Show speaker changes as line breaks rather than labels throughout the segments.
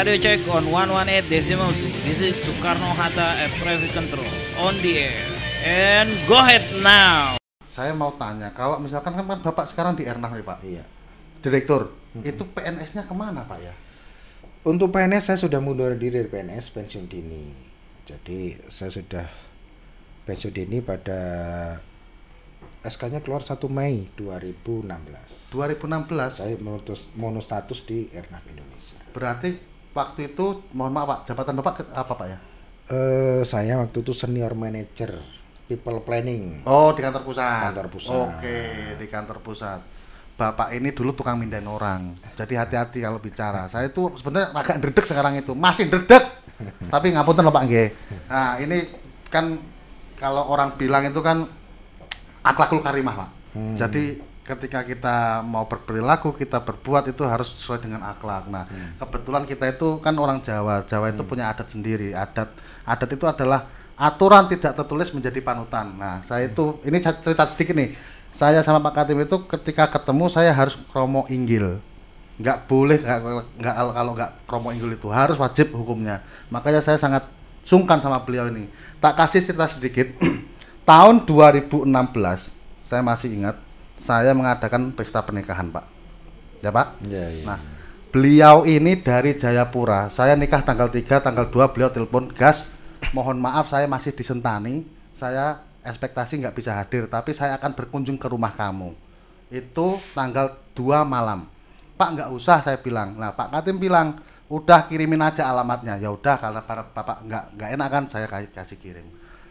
Radio check on 118 decimal 2. This is Soekarno Hatta Air Traffic Control on the air. And go ahead now.
Saya mau tanya, kalau misalkan kan, kan Bapak sekarang di Ernah nih Pak,
Iya.
Direktur, itu PNS-nya ke mana Pak ya?
Untuk PNS saya sudah mundur diri dari PNS pensiun dini. Jadi saya sudah pensiun dini pada SK-nya keluar 1 Mei 2016.
2016,
Saya menutus mono status di Airnav Indonesia.
berarti waktu itu, mohon maaf Pak, jabatan Bapak ke- apa Pak ya?
Eh saya waktu itu senior manager people planning.
Oh, di kantor pusat.
Kantor pusat.
Oke, di kantor pusat. Bapak ini dulu tukang mindahin orang. Jadi hati-hati kalau bicara. Saya itu sebenarnya agak dredeg sekarang itu. Masih dredeg. Tapi ngapunten loh Pak nggih. Nah, ini kan kalau orang bilang itu kan akhlakul karimah, Pak. Jadi ketika kita mau berperilaku, kita berbuat itu harus sesuai dengan akhlak. Nah, kebetulan kita itu kan orang Jawa. Jawa itu punya adat sendiri. Adat adat itu adalah aturan tidak tertulis menjadi panutan. Nah, saya itu ini saya cerita sedikit nih. Saya sama Pak Katim itu ketika ketemu saya harus kromo inggil. Nggak boleh nggak kalau nggak kromo inggil itu harus wajib hukumnya. Makanya saya sangat sungkan sama beliau ini. Tak kasih cerita sedikit. Tahun 2016 saya masih ingat saya mengadakan pesta pernikahan, Pak. Ya, Pak?
Iya, iya.
Nah, beliau ini dari Jayapura. Saya nikah tanggal 3, tanggal 2 beliau telepon gas. Mohon maaf saya masih di Sentani. Saya ekspektasi nggak bisa hadir, tapi saya akan berkunjung ke rumah kamu. Itu tanggal 2 malam. Pak nggak usah saya bilang. Nah, Pak Katim bilang, udah kirimin aja alamatnya. Ya udah karena, karena Bapak nggak nggak enak kan saya kasih kirim.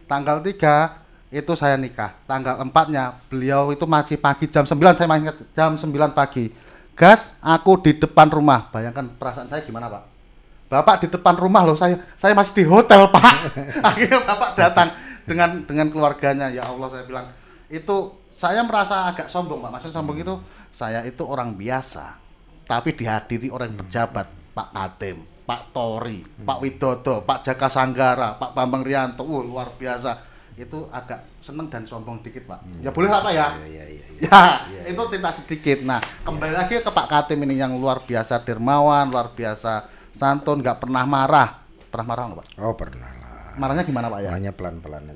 Tanggal 3 itu saya nikah. Tanggal 4-nya beliau itu masih pagi jam 9 saya masih ingat jam 9 pagi. Gas, aku di depan rumah. Bayangkan perasaan saya gimana, Pak? Bapak di depan rumah loh, saya saya masih di hotel, Pak. Akhirnya Bapak datang dengan dengan keluarganya. Ya Allah, saya bilang, itu saya merasa agak sombong, Pak. Maksudnya sombong itu saya itu orang biasa, tapi dihadiri orang pejabat, Pak Katim, Pak Tori, Pak Widodo, Pak Jaka Sanggara, Pak Bambang Rianto. Uh, luar biasa. Itu agak seneng dan sombong dikit, Pak. Ya boleh lah, Pak ya.
Iya, iya, iya.
Ya, itu cerita sedikit. Nah, kembali lagi ke Pak Katim ini yang luar biasa dermawan, luar biasa santun, nggak pernah marah. Pernah marah nggak, Pak?
Oh, pernah lah.
Marahnya gimana, Pak ya?
Orangnya pelan-pelan.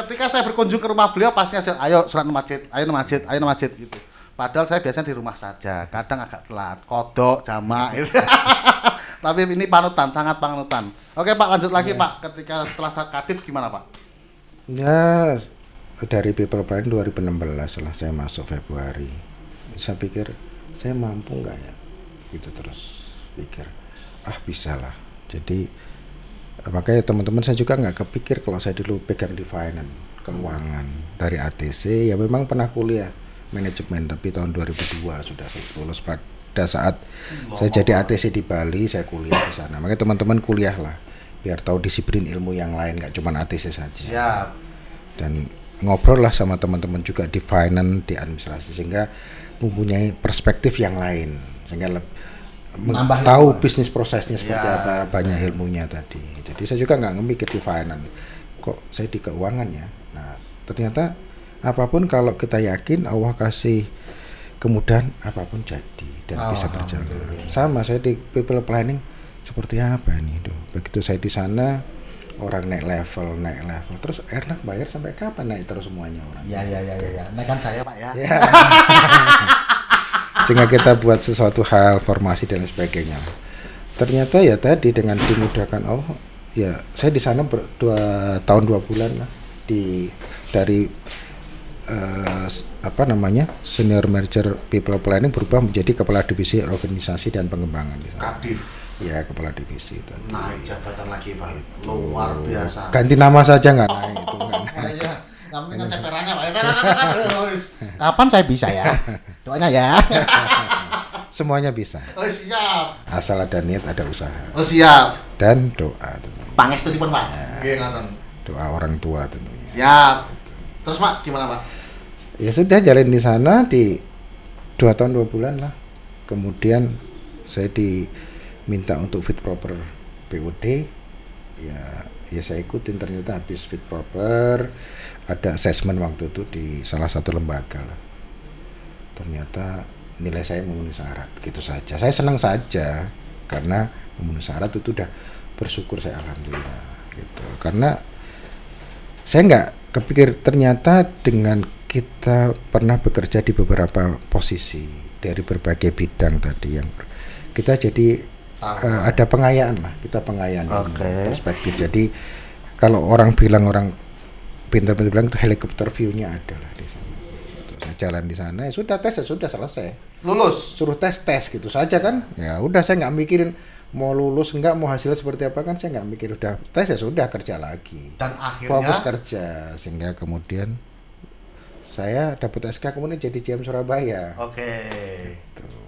Ketika saya berkunjung ke rumah beliau, pastinya saya, ayo surat masjid, ayo masjid, ayo masjid gitu. Padahal saya biasanya di rumah saja, kadang agak telat, kodok, jamak gitu. Tapi ini panutan, sangat panutan. Oke Pak, lanjut lagi Pak. Ketika setelah kadif gimana Pak?
Ya dari People Plan 2016 lah saya masuk Februari. Saya pikir saya mampu nggak ya? Gitu terus pikir ah bisa lah. Jadi eh, makanya teman-teman saya juga nggak kepikir kalau saya dulu pegang di finance keuangan dari ATC ya memang pernah kuliah manajemen tapi tahun 2002 sudah saya lulus pada saat saya jadi ATC di Bali saya kuliah di sana. Makanya teman-teman kuliah lah biar tahu disiplin ilmu yang lain nggak cuma ATC saja.
Siap.
dan ngobrol lah sama teman-teman juga di finance di administrasi sehingga mempunyai perspektif yang lain. Sehingga leb-
Menambah
tahu
ilmu.
bisnis prosesnya seperti
Ya,
apa banyak ilmunya tadi. Jadi saya juga nggak ngemikir di finance. Kok saya di keuangan ya? Nah ternyata apa pun kalau kita yakin Allah kasih kemudahan apa pun jadi dan bisa berjalan. Sama saya di people planning seperti apa nih tuh begitu saya di sana orang naik level naik level. Terus enak bayar sampai kapan naik terus semuanya orang?
Ya ya ya ya ya. Nah kan saya Pak ya.
sehingga kita buat sesuatu hal formasi dan sebagainya. Ternyata ya tadi dengan dimudahkan Allah ya saya di sana ber, dua tahun dua bulan lah. Di dari eh, s- apa namanya senior manager people planning berubah menjadi kepala divisi organisasi dan pengembangan.
Kadif.
ya kepala divisi itu
Naik jabatan lagi Pak. Luar biasa.
ganti nama saja nggak naik itu nggak naik.
Iya. Penting kan ceperannya Pak. Kapan saya bisa ya? Doanya ya.
semuanya bisa
Oh siap.
asal ada niat ada usaha
Oh siap.
dan doa.
Pangestu pun Pak. Ngoten.
doa orang tua tentunya
Siap. Terus Pak gimana Pak?
Ya sudah jalan di sana di dua tahun dua bulan lah. Kemudian saya diminta untuk fit proper PUD ya ya saya ikutin. Ternyata habis fit proper ada assessment waktu itu di salah satu lembaga lah. Ternyata nilai saya memenuhi syarat gitu saja. Saya senang saja karena memenuhi syarat itu udah bersyukur saya alhamdulillah gitu. Karena saya nggak kepikir ternyata dengan kita pernah bekerja di beberapa posisi dari berbagai bidang tadi yang kita jadi eh, ada pengayaan lah kita pengayaan
Oke.
perspektif. Jadi kalau orang bilang orang pintar-pintar bilang itu helikopter view-nya ada lah di sana. Gitu. saya jalan di sana ya sudah tes ya sudah selesai.
Lulus.
suruh tes tes gitu saja kan. Ya udah saya nggak mikirin mau lulus enggak mau hasilnya seperti apa kan saya nggak mikir. Udah tes ya sudah kerja lagi.
Dan akhirnya?
Fokus kerja sehingga kemudian saya dapat SK kemudian jadi GM Surabaya
Oke.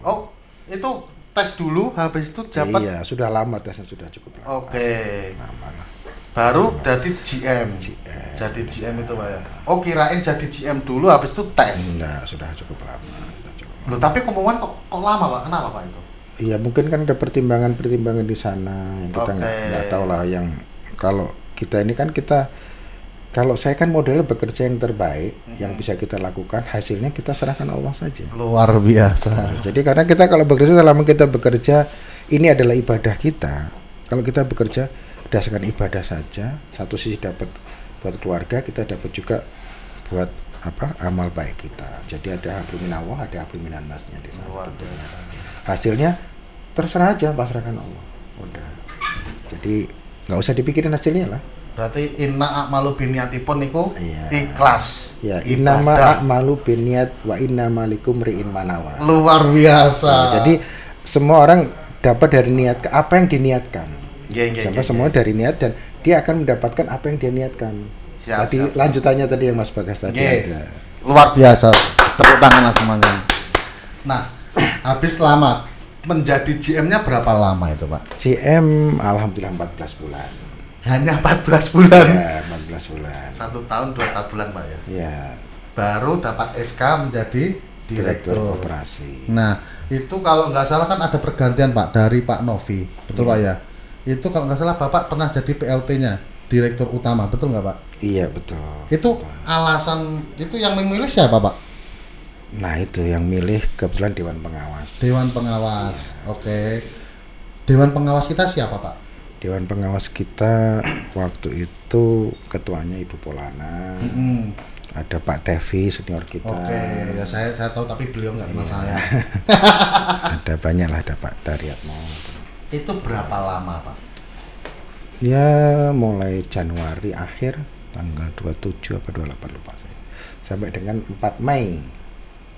Oh, itu tes dulu habis itu dapat
iya sudah lama tesnya sudah cukup lama
Oke.
lama lah
Baru jadi GM.
GM.
Jadi GM itu Pak ya. Oh, kirain jadi GM dulu habis itu tes.
enggak sudah cukup lama sudah cukup lama.
Loh, tapi pengumuman kok, kok lama, Pak? Kenapa, Pak itu?
Iya mungkin kan ada pertimbangan-pertimbangan di sana yang kita nggak
Oke.
nggak tahu lah yang kalau kita ini kan kita kalau saya kan modelnya bekerja yang terbaik yang bisa kita lakukan hasilnya kita serahkan Allah saja.
Luar biasa.
Jadi karena kita kalau bekerja selama kita bekerja ini adalah ibadah kita. Kalau kita bekerja berdasarkan ibadah saja, satu sisi dapat buat keluarga, kita dapat juga buat apa amal baik kita. Jadi ada hablum minallah, ada hablum minannasnya di sana.
Luar
tentunya.
biasa.
Hasilnya terserah aja pasrahkan Allah. Udah. Jadi nggak usah dipikirin hasilnya lah.
Berarti inna a'malu biniyatipun niku
Iya.
ikhlas.
Ya, innama a'malu binniyat wa innama likum ri'in manawa.
luar biasa.
Nah, jadi semua orang dapat dari niat apa yang diniatkan.
Nggih,
Sampai
nggih,
semua
nggih.
dari niat dan dia akan mendapatkan apa yang dia niatkan.
Siap,
tadi
siap, siap.
lanjutannya tadi yang Mas Bagas tadi
Nggih.
ada.
luar biasa. Tepuk tangan lah semuanya. Nah, habis lama menjadi GM-nya berapa lama itu, Pak?
GM alhamdulillah 14 bulan.
Hanya 14 bulan.
Ya, 14 bulan.
Satu tahun dua tahun bulan, Pak ya.
Ya,
Baru dapat SK menjadi
direktur
direktur.
operasi.
Nah, itu kalau nggak salah kan ada pergantian Pak dari Pak Novi, betul Pak ya? Itu kalau nggak salah Bapak pernah jadi PLT-nya, direktur utama, betul nggak Pak?
Iya, betul.
Itu alasan itu yang memilih siapa Pak?
Nah, itu yang milih kebetulan dewan pengawas.
Dewan pengawas. Oke. Dewan pengawas kita siapa Pak?
Dewan pengawas kita waktu itu ketuanya Ibu Polana.
Hmm.
Ada Pak Tevi senior kita.
Oke, ya saya saya tahu tapi beliau nggak kenal saya.
Ada banyak lah ada Pak Daryatmo.
itu berapa lama Pak?
Ya mulai Januari akhir tanggal 27 apa 28 lupa saya. Sampai dengan 4 Mei.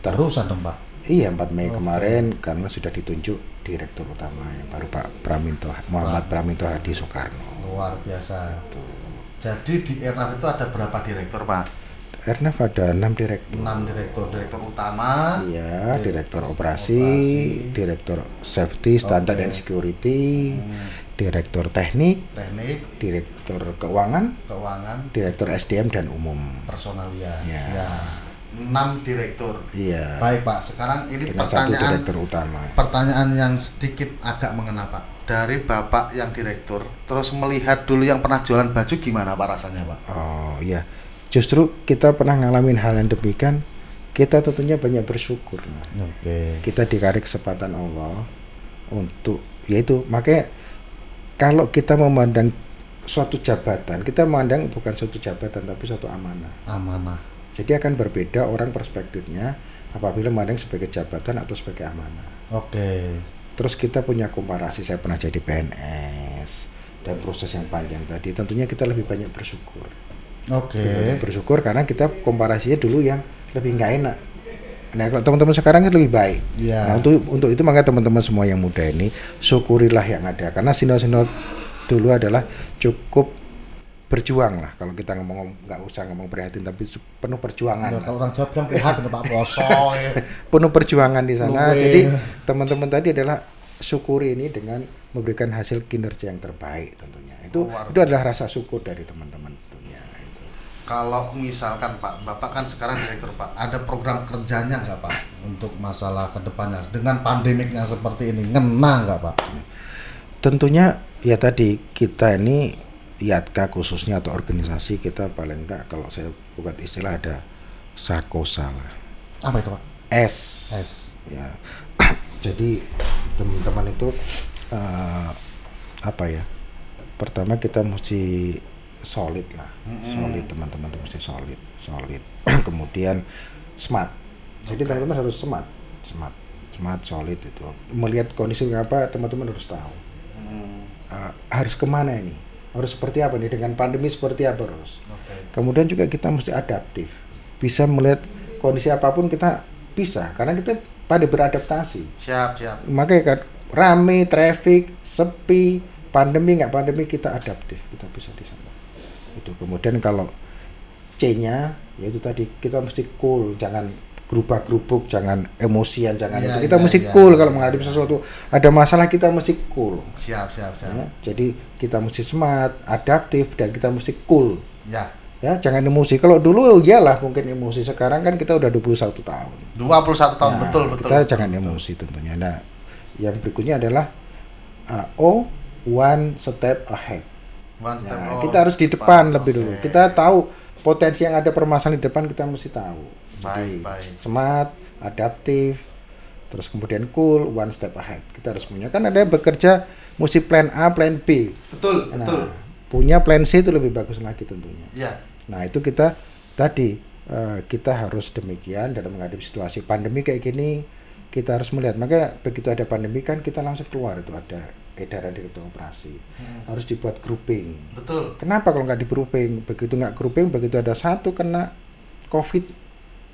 Terusan dong Pak.
Iya 4 Mei
Oke.
kemarin karena sudah ditunjuk direktur utama yang baru Pak Praminto Muhammad Praminto Hadi Soekarno.
Luar biasa. Jadi di Airnav itu ada berapa direktur Pak?
Ernaf ada 6 direktur.
6 direktur, direktur utama,
Iya, direktur operasi,
operasi.
direktur safety, standard
Oke.
and security,
Hmm.
direktur teknik,
teknik,
direktur keuangan,
keuangan,
direktur SDM dan umum.
personalia.
Ya.
Ya. 6 direktur.
Iya.
Baik Pak, sekarang ini
Dengan satu
pertanyaan
direktur utama.
pertanyaan yang sedikit agak mengena Pak. Dari Bapak yang direktur, terus melihat dulu yang pernah jualan baju gimana Pak rasanya Pak?
Oh iya, justru kita pernah ngalamin hal yang demikian. Kita tentunya banyak bersyukur.
Oke.
Kita dikasih kesempatan Allah untuk yaitu makanya kalau kita memandang suatu jabatan, kita memandang bukan suatu jabatan tapi suatu amanah.
Amanah.
Jadi akan berbeda orang perspektifnya apabila memandang sebagai jabatan atau sebagai amanah.
Oke.
Terus kita punya komparasi, saya pernah jadi PNS dan proses yang panjang tadi. Tentunya kita lebih banyak bersyukur.
Oke.
Banyak bersyukur karena kita komparasinya dulu yang lebih nggak enak. Nah kalau teman-teman sekarang kan lebih baik.
Iya.
Nah untuk untuk itu maka teman-teman semua yang muda ini syukurilah yang ada karena sinol-sinol dulu adalah cukup berjuang lah kalau kita ngomong nggak usah ngomong prihatin tapi penuh perjuangan
Ya, kalau orang Jawa bilang prihatin Pak Poso ya.
penuh perjuangan di sana
Luwe.
jadi teman-teman tadi adalah syukuri ini dengan memberikan hasil kinerja yang terbaik tentunya itu
Luar
itu adalah rasa syukur dari teman-teman tentunya itu
Kalau misalkan Pak, Bapak kan sekarang direktur Pak, ada program kerjanya nggak Pak untuk masalah ke depannya dengan pandemiknya seperti ini, ngena nggak Pak?
tentunya ya tadi kita ini IATKA khususnya atau organisasi kita paling enggak kalau saya buat istilah ada sakosa lah.
Apa itu Pak?
S.
S.
ya. Jadi teman-teman itu eh, apa ya? Pertama kita mesti solid lah. Solid teman-teman itu mesti solid solid. Kemudian smart. Jadi teman-teman harus smart smart smart solid itu. Melihat kondisi apa teman-teman harus tahu. Eh, harus ke mana ini harus seperti apa nih? Dengan pandemi seperti apa harus kemudian juga kita mesti adaptif. Bisa melihat kondisi apa pun kita bisa karena kita pada beradaptasi.
Siap, siap.
makanya kan rame traffic sepi pandemi nggak pandemi kita adaptif. Kita bisa di sana. Itu kemudian kalau C-nya yaitu tadi kita mesti cool. Jangan gerubah gerubuk jangan emosian jangan
Iya,
itu kita
iya,
mesti
iya.
cool kalau menghadapi sesuatu ada masalah kita mesti cool
Siap, siap, siap.
ya. jadi kita mesti smart adaptif dan kita mesti cool
Ya.
ya jangan emosi kalau dulu iyalah mungkin emosi sekarang kan kita udah 21 tahun
21 tahun
Nah,
betul, betul.
Kita jangan emosi tentunya. Nah, yang berikutnya adalah uh, O one step ahead.
One step
Nah,
oh,
kita harus di depan
Oke.
lebih dulu. Kita tahu potensi yang ada permasalahan di depan kita mesti tahu. Jadi
Baik, baik.
smart, adaptif, terus kemudian cool, one step ahead. Kita harus punya. Kan ada yang bekerja mesti plan A, plan B.
Betul,
Nah,
betul.
punya plan C itu lebih bagus lagi tentunya.
Ya.
Nah itu kita tadi eh, kita harus demikian dalam menghadapi situasi pandemi kayak gini kita harus melihat makanya begitu ada pandemi kan kita langsung keluar itu ada edaran dari ketua operasi harus dibuat grouping.
Betul.
Kenapa kalau nggak di grouping begitu nggak grouping begitu ada satu kena covid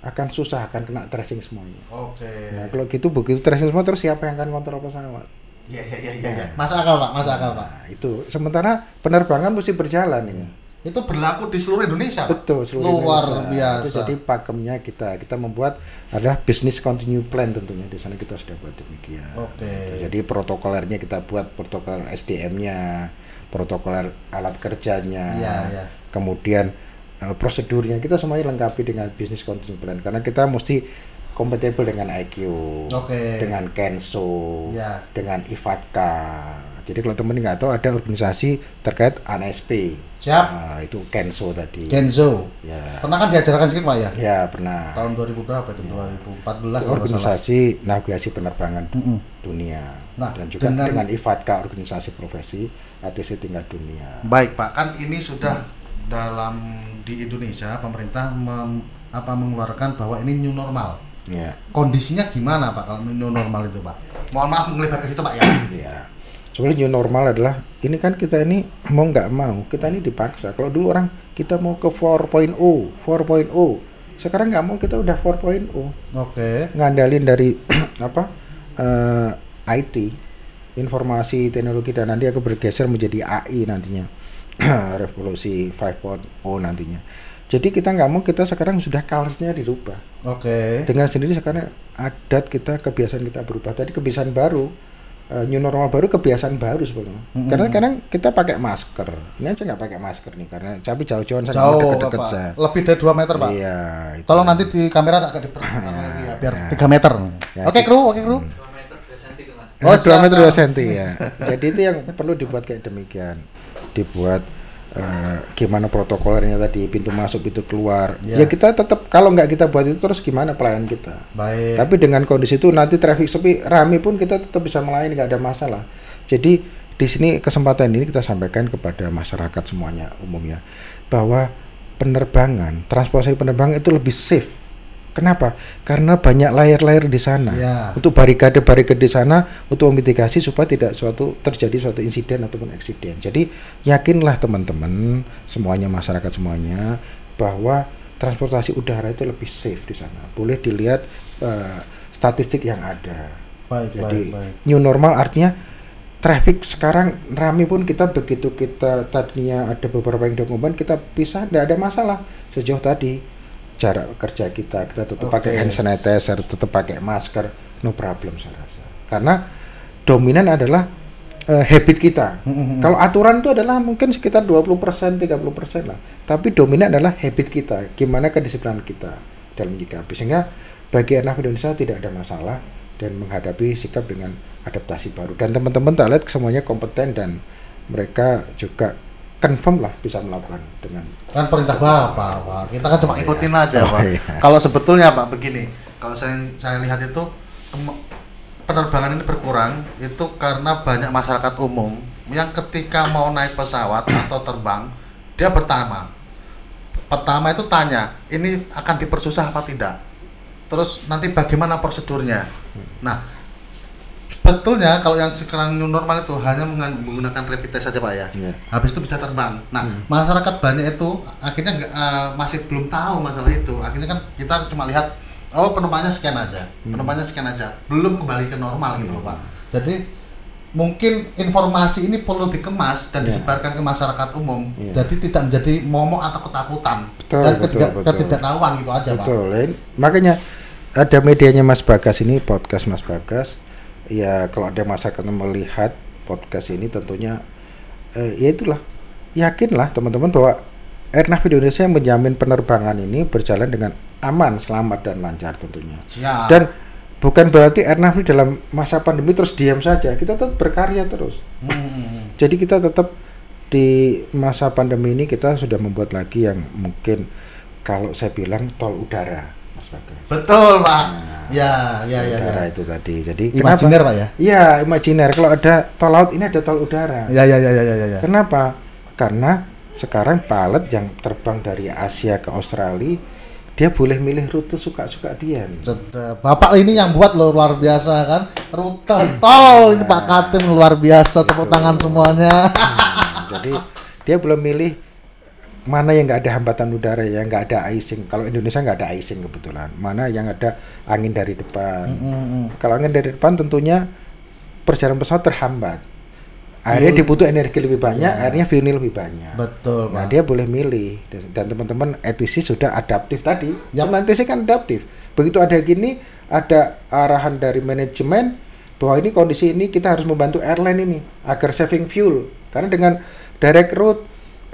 akan susah akan kena tracing semuanya.
Oke.
Nah kalau gitu begitu tracing semua terus siapa yang akan kontrol pesawat?
Iya, iya, iya, iya. Ya. Masuk akal, Pak. Masuk akal, Pak.
Nah itu sementara penerbangan mesti berjalan ini.
Itu berlaku di seluruh Indonesia.
Betul, seluruh
Luar
Indonesia.
biasa.
Itu jadi pakemnya kita kita membuat adalah business continue plan tentunya di sana kita sudah buat demikian.
Oke.
Gitu. Jadi protokolernya kita buat protokol SDM-nya, protokoler alat kerjanya,
Iya, iya.
kemudian eh, prosedurnya kita semuanya lengkapi dengan business continue plan karena kita mesti compatible dengan IQ,
Oke.
dengan Kenso,
Iya.
dengan IFATKA. Jadi kalau teman nggak tahu ada organisasi terkait ANSP.
Siap.
Nah, itu Kenso tadi.
Kenzo.
Ya.
Pernah kan diajarkan sedikit, Pak ya?
Ya pernah.
Tahun 2000 berapa itu? 2014 nggak salah.
organisasi navigasi penerbangan dunia
Nah,
dan juga
dengan-
dengan, IFATKA organisasi profesi ATC tingkat dunia.
Baik Pak, kan ini sudah dalam di Indonesia pemerintah mem- apa mengeluarkan bahwa ini new normal.
Ya,
Kondisinya gimana Pak kalau new normal itu Pak? Mohon maaf melebar ke situ Pak ya.
ya. Sebenarnya new normal adalah ini kan kita ini mau nggak mau kita ini dipaksa. Kalau dulu orang kita mau ke 4.0, 4.0. Sekarang nggak mau kita udah 4.0.
Oke.
ngandalin dari apa eh, IT informasi teknologi dan nanti aku bergeser menjadi AI nantinya revolusi 5.0 nantinya jadi kita nggak mau kita sekarang sudah colors-nya dirubah
Oke.
dengan sendiri sekarang adat kita kebiasaan kita berubah tadi kebiasaan baru eh, new normal baru kebiasaan baru sebenarnya karena kadang kita pakai masker ini aja nggak pakai masker nih karena tapi jauh-jauhan saya nggak mau
Jauh
deket-deket
Pak.
saya
Lebih dari 2 meter Pak.
iya itu.
Tolong nanti di kamera agak diperhatikan lagi ya biar 3 meter.
Ya,
Oke kru, oke kru.
Oh,
Siap,
2 meter
siap.
2 senti ya. Jadi itu yang perlu dibuat kayak demikian. Dibuat eh, gimana protokolernya tadi, pintu masuk, pintu keluar.
Ya.
Ya, kita tetap kalau nggak kita buat itu terus gimana pelayan kita.
Baik.
Tapi dengan kondisi itu nanti traffic sepi, rame pun kita tetap bisa melayani nggak ada masalah. Jadi di sini kesempatan ini kita sampaikan kepada masyarakat semuanya umumnya bahwa penerbangan, transportasi penerbangan itu lebih safe. Kenapa? Karena banyak layar-layar di sana.
Ya.
Untuk barikade-barikade di sana untuk memitigasi supaya tidak suatu terjadi suatu insiden ataupun eksiden. Jadi yakinlah teman-teman semuanya masyarakat semuanya bahwa transportasi udara itu lebih safe di sana. Boleh dilihat eh, statistik yang ada.
Baik,
Jadi
baik, baik.
new normal artinya traffic sekarang rame pun kita begitu kita tadinya ada beberapa yang dokumen kita bisa tidak ada masalah sejauh tadi jarak kerja kita kita tetap
Oke.
pakai hand sanitizer tetap pakai masker no problem saya rasa. Karena dominan adalah eh, habit kita.
Mm-mm.
kalau aturan itu adalah mungkin sekitar 20% 30% lah. Tapi dominan adalah habit kita gimana kedisiplinan kita dalam menyikapi. Sehingga bagi anak Indonesia tidak ada masalah dan menghadapi sikap dengan adaptasi baru. Dan teman-teman tak lihat semuanya kompeten dan mereka juga confirm lah bisa melakukan dengan
kan perintah bapak pak. Kita kan cuma ikutin aja
Oh,
pak
iya.
kalau sebetulnya pak begini. Kalau saya saya lihat itu penerbangan ini berkurang itu karena banyak masyarakat umum yang ketika mau naik pesawat atau terbang dia pertama pertama itu tanya ini akan dipersusah apa tidak? Terus nanti bagaimana prosedurnya? Nah sebetulnya kalau yang sekarang new normal itu hanya menggunakan rapid test saja pak ya
Iya.
habis itu bisa terbang nah masyarakat banyak itu akhirnya eh, masih belum tahu masalah itu akhirnya kan kita cuma lihat oh penumpangnya sekian aja penumpangnya sekian aja belum kembali ke normal gitu loh pak jadi mungkin informasi ini perlu dikemas dan
Iya.
disebarkan ke masyarakat umum
Iya.
jadi tidak menjadi momok atau ketakutan
Betul,
dan
betul,
ketidak-
betul.
ketidaktahuan gitu aja pak
Betul. Makanya ada medianya Mas Bagas ini podcast Mas Bagas. Ya kalau ada masyarakat yang melihat podcast ini tentunya eh, ya itulah yakinlah teman-teman bahwa Airnav Indonesia menjamin penerbangan ini berjalan dengan aman, selamat dan lancar tentunya.
Siap.
Dan bukan berarti Airnav dalam masa pandemi terus diam saja. Kita tetap berkarya terus.
Hmm.
Jadi kita tetap di masa pandemi ini kita sudah membuat lagi yang mungkin kalau saya bilang tol udara, Mas Bagas.
betul pak ya ya ya,
udara
ya.
itu tadi. Jadi
Imajiner, Pak, ya?
Iya, imajiner. Kalau ada tol laut ini ada tol udara.
ya ya ya ya ya ya
Kenapa? Karena sekarang pilot yang terbang dari Asia ke Australia dia boleh milih rute suka-suka dia nih.
Sedap. Bapak ini yang buat loh luar biasa kan rute tol ini Pak Katim luar biasa tepuk tangan semuanya
Hmm, Jadi dia belum milih mana yang nggak ada hambatan udara ya nggak ada icing. Kalau Indonesia nggak ada icing kebetulan. Mana yang ada angin dari depan.
Hmm,
Kalau angin dari depan tentunya perjalanan pesawat terhambat. Akhirnya dibutuh energi lebih banyak, akhirnya fuel lebih banyak.
betul
Nah,
Pak
dia boleh milih Dan- teman-teman ETC sudah adaptif tadi.
Yap.
Teman ETC kan adaptif. Begitu ada gini, ada arahan dari manajemen bahwa ini kondisi ini kita harus membantu airline ini agar saving fuel. Karena dengan direct route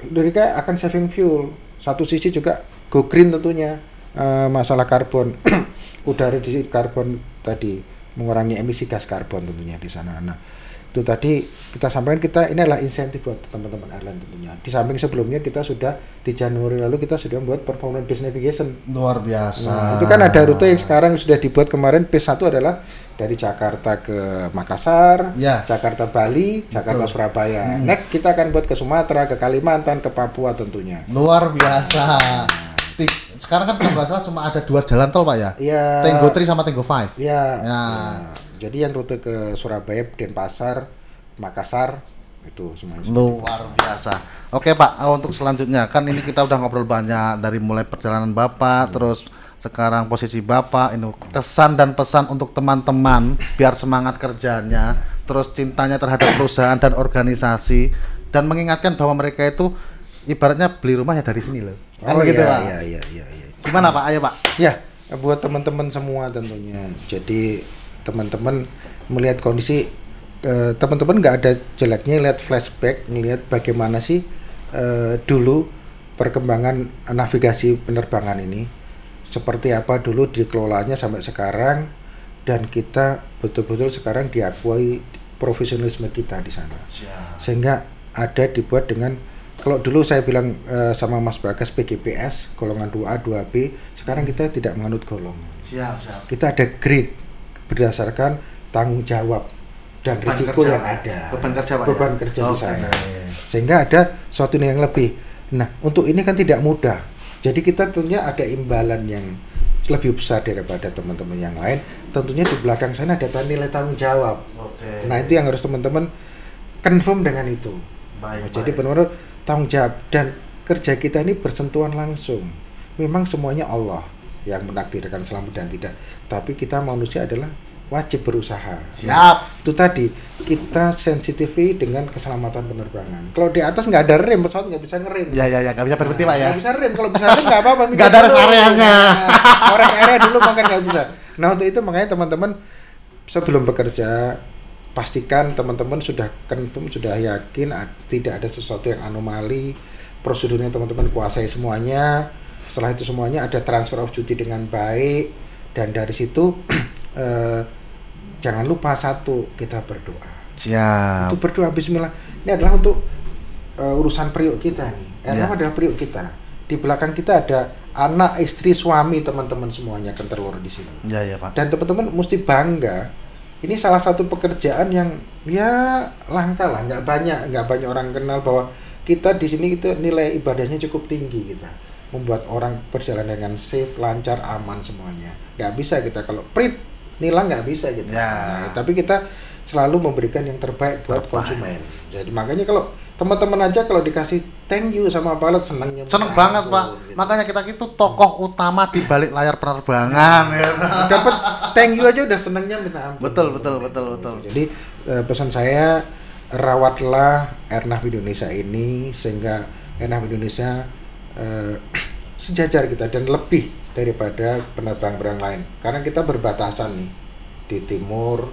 mereka akan saving fuel. Satu sisi juga go green tentunya eh, masalah karbon udara di karbon tadi mengurangi emisi gas karbon tentunya di sana. Nah, itu tadi kita sampaikan kita ini adalah insentif buat teman-teman airline tentunya. Di samping sebelumnya kita sudah di Januari lalu kita sudah membuat performance based navigation.
luar biasa
Nah, itu kan ada rute yang sekarang sudah dibuat kemarin P1 adalah dari Jakarta ke Makassar,
Ya.
Jakarta Bali, Jakarta
Betul.
Surabaya. Next kita akan buat ke Sumatera, ke Kalimantan, ke Papua tentunya.
luar biasa Tik- sekarang kan kalau nggak salah cuma ada dua jalan tol Pak ya
Iya.
Tenggo 3 sama Tenggo 5
Ya.
Ya.
ya. Jadi yang rute ke Surabaya, Denpasar, Makassar itu semuanya.
luar biasa. Oke Pak eh, untuk selanjutnya. Kan ini kita udah ngobrol banyak dari mulai perjalanan Bapak terus sekarang posisi Bapak ini kesan dan pesan untuk teman-teman biar semangat kerjanya terus cintanya terhadap perusahaan dan organisasi dan mengingatkan bahwa mereka itu ibaratnya beli rumah ya dari sini loh. Kan
Oh
begitu
iya,
Pak?
iya, iya, iya, iya.
gimana Pak? Ayo Pak.
Ya, buat teman-teman semua tentunya. Jadi teman-teman melihat kondisi eh, teman-teman nggak ada jeleknya lihat flashback, ngelihat bagaimana sih eh, dulu perkembangan navigasi penerbangan ini, seperti apa dulu dikelolanya sampai sekarang, dan kita betul-betul sekarang diakui profesionalisme kita di sana. Sehingga ada dibuat dengan kalau dulu saya bilang eh, sama Mas Bagas PGPS golongan 2A 2B sekarang kita tidak menganut golongan.
Siap siap.
Kita ada grade berdasarkan tanggung jawab dan
Beban
risiko
kerja,
yang ada.
Beban kerja, Pak, ya?
beban kerja di
Oke.
sana. Sehingga ada suatu yang lebih. Nah untuk ini kan tidak mudah. Jadi kita tentunya ada imbalan yang lebih besar daripada teman-teman yang lain. Tentunya di belakang sana ada nilai tanggung jawab.
Oke.
Nah itu yang harus teman-teman confirm dengan itu.
Baik,
Nah, Jadi benar-benar tanggung jawab. Dan kerja kita ini bersentuhan langsung. Memang semuanya Allah yang menakdirkan selamat dan tidak. Tapi kita manusia adalah wajib berusaha.
siap
Itu tadi kita sensitifly dengan keselamatan penerbangan. Kalau di atas nggak ada rem, pesawat nggak bisa ngerem.
ya ya ya nggak bisa berhenti Pak ya
Nggak bisa rem. Kalau bisa rem nggak apa-apa.
Nggak ada rest areanya.
Nah, rest area dulu makan nggak bisa. Nah untuk itu makanya teman-teman sebelum bekerja pastikan teman-teman sudah confirm sudah yakin tidak ada sesuatu yang anomali prosedurnya teman-teman kuasai semuanya setelah itu semuanya ada transfer of duty dengan baik dan dari situ eh, jangan lupa satu kita berdoa
siap
itu berdoa Bismillah ini adalah untuk uh, urusan periuk kita nih
Ya.
Airnav adalah periuk kita di belakang kita ada anak, istri, suami, teman-teman semuanya kan terlur di sini.
Ya ya Pak.
Dan teman-teman mesti bangga. Ini salah satu pekerjaan yang ya langka lah, nggak banyak, nggak banyak orang kenal bahwa kita di sini itu nilai ibadahnya cukup tinggi kita membuat orang berjalan dengan safe, lancar, aman semuanya. Nggak bisa kita kalau prit nilang nggak bisa gitu.
Ya.
Nah, tapi kita selalu memberikan yang terbaik buat
Terbaik.
konsumen. Jadi makanya kalau teman-teman aja kalau dikasih thank you sama pilot senangnya
Seneng banget Pak.
gitu.
Makanya kita itu tokoh utama di balik layar penerbangan. ya.
dapat thank you aja udah senangnya minta ampun.
Betul, betul, betul, betul.
Jadi eh, pesan saya rawatlah Airnav Indonesia ini sehingga Airnav Indonesia eh, sejajar kita dan lebih daripada penerbang-penerbang lain. Karena kita berbatasan nih di timur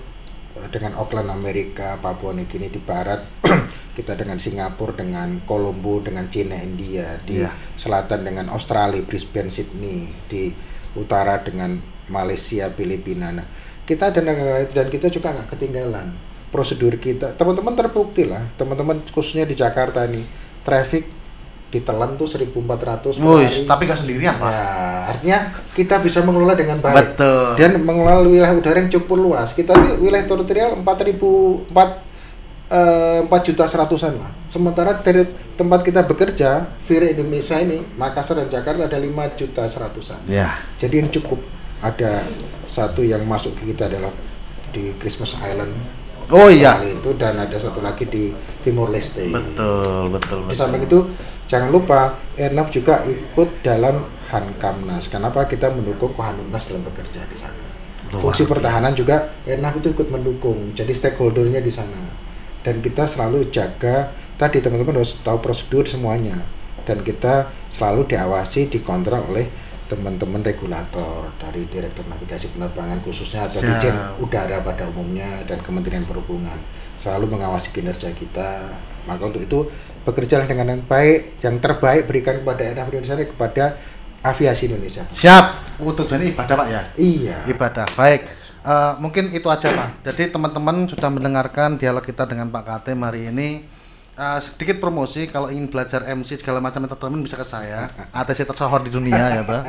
eh, dengan Auckland Amerika, Papua Nugini di barat, kita dengan Singapura, dengan Kolombo, dengan Cina, India, di
Iya.
selatan dengan Australia, Brisbane, Sydney, di utara dengan Malaysia, Filipina. Nah, kita ada negara itu dan kita juga nggak ketinggalan prosedur kita. Teman-teman terbukti lah, teman-teman khususnya di Jakarta nih, traffic ditelan tuh 1400 per
Wih,
hari.
tapi gak sendirian Pak.
Ya, artinya kita bisa mengelola dengan baik.
Betul.
Dan mengelola wilayah udara yang cukup luas. Kita di wilayah teritorial 4000 4 4 juta seratusan lah. Sementara dari tempat kita bekerja, Vira Indonesia ini, Makassar dan Jakarta ada 5 juta seratusan.
Ya.
Jadi yang cukup ada satu yang masuk ke kita adalah di Christmas Island.
Oh iya.
Kali itu dan ada satu lagi di Timor Leste.
Betul, betul,
Di
betul.
samping itu jangan lupa Airnav juga ikut dalam Hankamnas. Kenapa kita mendukung Kohanumnas dalam bekerja di sana?
Luar
Fungsi
biasa.
pertahanan juga Airnav itu ikut mendukung. Jadi stakeholdernya di sana. Dan kita selalu jaga tadi teman-teman harus tahu prosedur semuanya. Dan kita selalu diawasi, dikontrol oleh teman-teman regulator dari Direktur Navigasi Penerbangan khususnya atau
Siap.
Dirjen Udara pada umumnya dan Kementerian Perhubungan selalu mengawasi kinerja kita. Maka untuk itu bekerjalah dengan yang baik, yang terbaik berikan kepada Airnav Indonesia kepada aviasi Indonesia.
Siap. Untuk jadi ibadah Pak ya.
Iya.
Ibadah. Baik. Eh, mungkin itu aja Pak. Jadi teman-teman sudah mendengarkan dialog kita dengan Pak Katim hari ini. Eh, sedikit promosi kalau ingin belajar MC segala macam entertainment bisa ke saya. ATC tersohor di dunia ya Pak.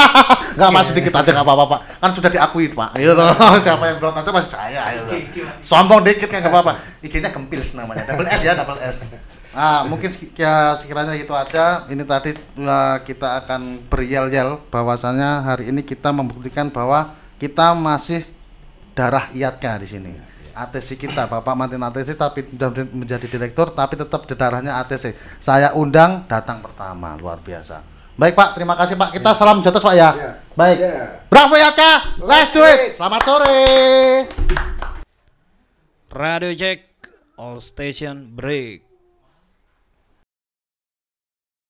Enggak mas sedikit aja nggak apa-apa Pak. Kan sudah diakui Pak. Gitu. Siapa yang belum aja masih saya. Gitu. Sombong dikit kan nggak apa-apa. IG-nya Gempils namanya. Double S ya, double S. Ah, mungkin ya, sekiranya itu aja. Ini tadi uh, kita akan beryel-yel bahwasannya hari ini kita membuktikan bahwa kita masih darah iatnya di sini. ATC kita, Bapak mantin ATC tapi sudah menjadi direktur tapi tetap di darahnya ATC. Saya undang datang pertama, luar biasa. Baik Pak, terima kasih Pak. Kita salam jotos Pak ya.
Ya.
Baik.
Ya.
Bravo Yaka. Let's do it. Selamat sore.
Radio check, all station break.